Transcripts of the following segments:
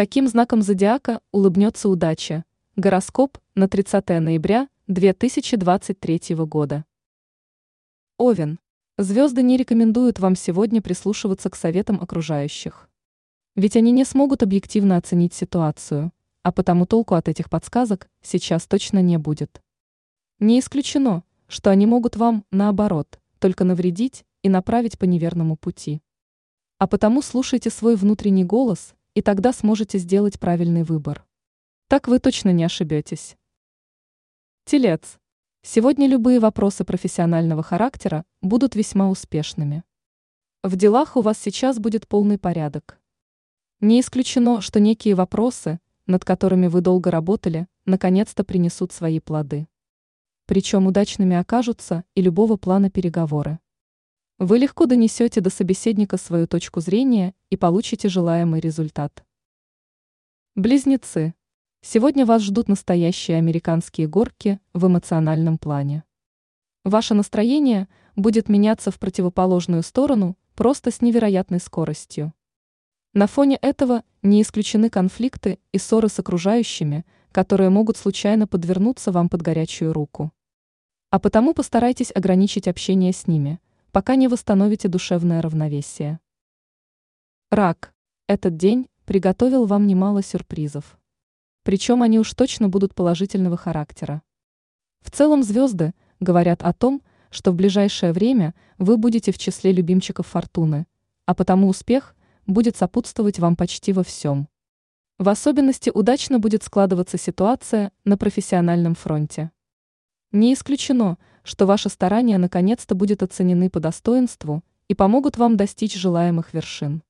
Каким знаком зодиака улыбнется удача? Гороскоп на 30 ноября 2023 года. Овен. Звезды не рекомендуют вам сегодня прислушиваться к советам окружающих. Ведь они не смогут объективно оценить ситуацию, а потому толку от этих подсказок сейчас точно не будет. Не исключено, что они могут вам, наоборот, только навредить и направить по неверному пути. А потому слушайте свой внутренний голос, и тогда сможете сделать правильный выбор. Так вы точно не ошибетесь. Телец. Сегодня любые вопросы профессионального характера будут весьма успешными. В делах у вас сейчас будет полный порядок. Не исключено, что некие вопросы, над которыми вы долго работали, наконец-то принесут свои плоды. Причем удачными окажутся и любого плана переговоры. Вы легко донесете до собеседника свою точку зрения и получите желаемый результат. Близнецы. Сегодня вас ждут настоящие американские горки в эмоциональном плане. Ваше настроение будет меняться в противоположную сторону просто с невероятной скоростью. На фоне этого не исключены конфликты и ссоры с окружающими, которые могут случайно подвернуться вам под горячую руку. А потому постарайтесь ограничить общение с ними – пока не восстановите душевное равновесие. Рак. Этот день приготовил вам немало сюрпризов. Причем они уж точно будут положительного характера. В целом звезды говорят о том, что в ближайшее время вы будете в числе любимчиков фортуны, а потому успех будет сопутствовать вам почти во всем. В особенности удачно будет складываться ситуация на профессиональном фронте. Не исключено, что ваши старания наконец-то будут оценены по достоинству и помогут вам достичь желаемых вершин.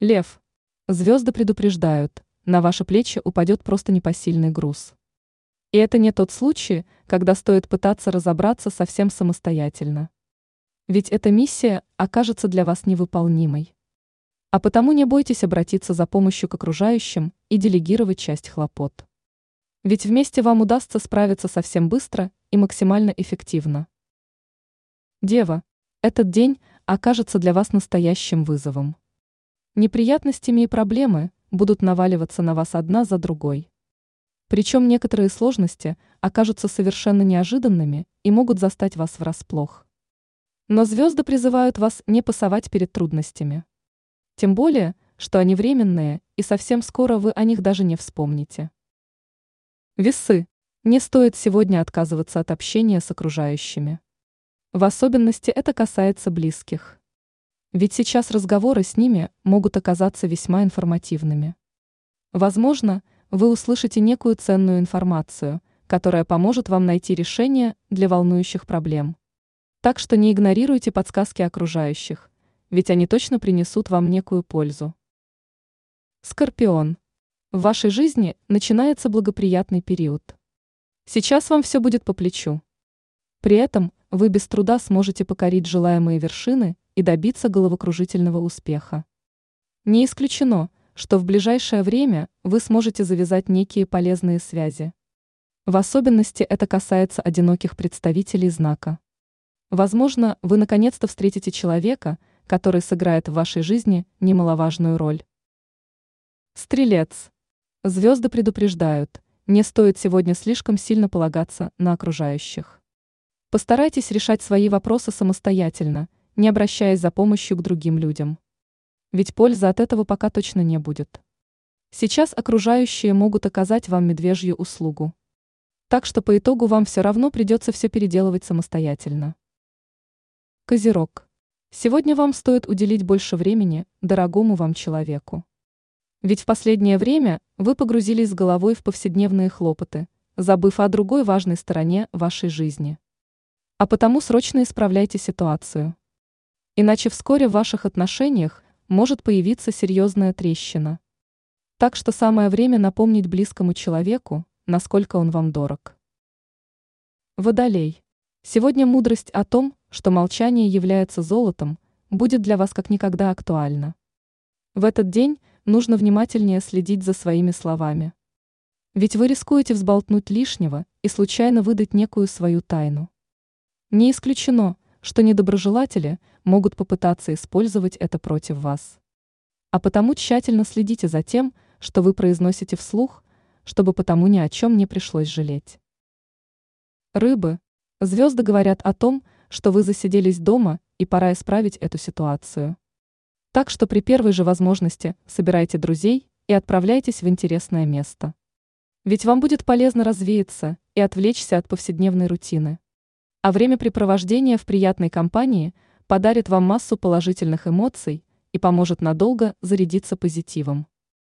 Лев. Звезды предупреждают, на ваши плечи упадет просто непосильный груз. И это не тот случай, когда стоит пытаться разобраться совсем самостоятельно. Ведь эта миссия окажется для вас невыполнимой. А потому не бойтесь обратиться за помощью к окружающим и делегировать часть хлопот. Ведь вместе вам удастся справиться совсем быстро и максимально эффективно. Дева, этот день окажется для вас настоящим вызовом. Неприятностями и проблемы будут наваливаться на вас одна за другой. Причем некоторые сложности окажутся совершенно неожиданными и могут застать вас врасплох. Но звезды призывают вас не пасовать перед трудностями. Тем более, что они временные, и совсем скоро вы о них даже не вспомните. Весы. Не стоит сегодня отказываться от общения с окружающими. В особенности это касается близких. Ведь сейчас разговоры с ними могут оказаться весьма информативными. Возможно, вы услышите некую ценную информацию, которая поможет вам найти решение для волнующих проблем. Так что не игнорируйте подсказки окружающих, ведь они точно принесут вам некую пользу. Скорпион. В вашей жизни начинается благоприятный период. Сейчас вам все будет по плечу. При этом вы без труда сможете покорить желаемые вершины и добиться головокружительного успеха. Не исключено, что в ближайшее время вы сможете завязать некие полезные связи. В особенности это касается одиноких представителей знака. Возможно, вы наконец-то встретите человека, который сыграет в вашей жизни немаловажную роль. Стрелец. Звезды предупреждают, не стоит сегодня слишком сильно полагаться на окружающих. Постарайтесь решать свои вопросы самостоятельно, не обращаясь за помощью к другим людям. Ведь пользы от этого пока точно не будет. Сейчас окружающие могут оказать вам медвежью услугу. Так что по итогу вам все равно придется все переделывать самостоятельно. Козерог. Сегодня вам стоит уделить больше времени дорогому вам человеку. Ведь в последнее время вы погрузились с головой в повседневные хлопоты, забыв о другой важной стороне вашей жизни. А потому срочно исправляйте ситуацию. Иначе вскоре в ваших отношениях может появиться серьезная трещина. Так что самое время напомнить близкому человеку, насколько он вам дорог. Водолей. Сегодня мудрость о том, что молчание является золотом, будет для вас как никогда актуальна. В этот день нужно внимательнее следить за своими словами. Ведь вы рискуете взболтнуть лишнего и случайно выдать некую свою тайну. Не исключено, что недоброжелатели могут попытаться использовать это против вас. а потому тщательно следите за тем, что вы произносите вслух, чтобы потому ни о чем не пришлось жалеть. Рыбы. Звезды говорят о том, что вы засиделись дома и пора исправить эту ситуацию. Так что при первой же возможности собирайте друзей и отправляйтесь в интересное место. Ведь вам будет полезно развеяться и отвлечься от повседневной рутины. А времяпрепровождение в приятной компании подарит вам массу положительных эмоций и поможет надолго зарядиться позитивом.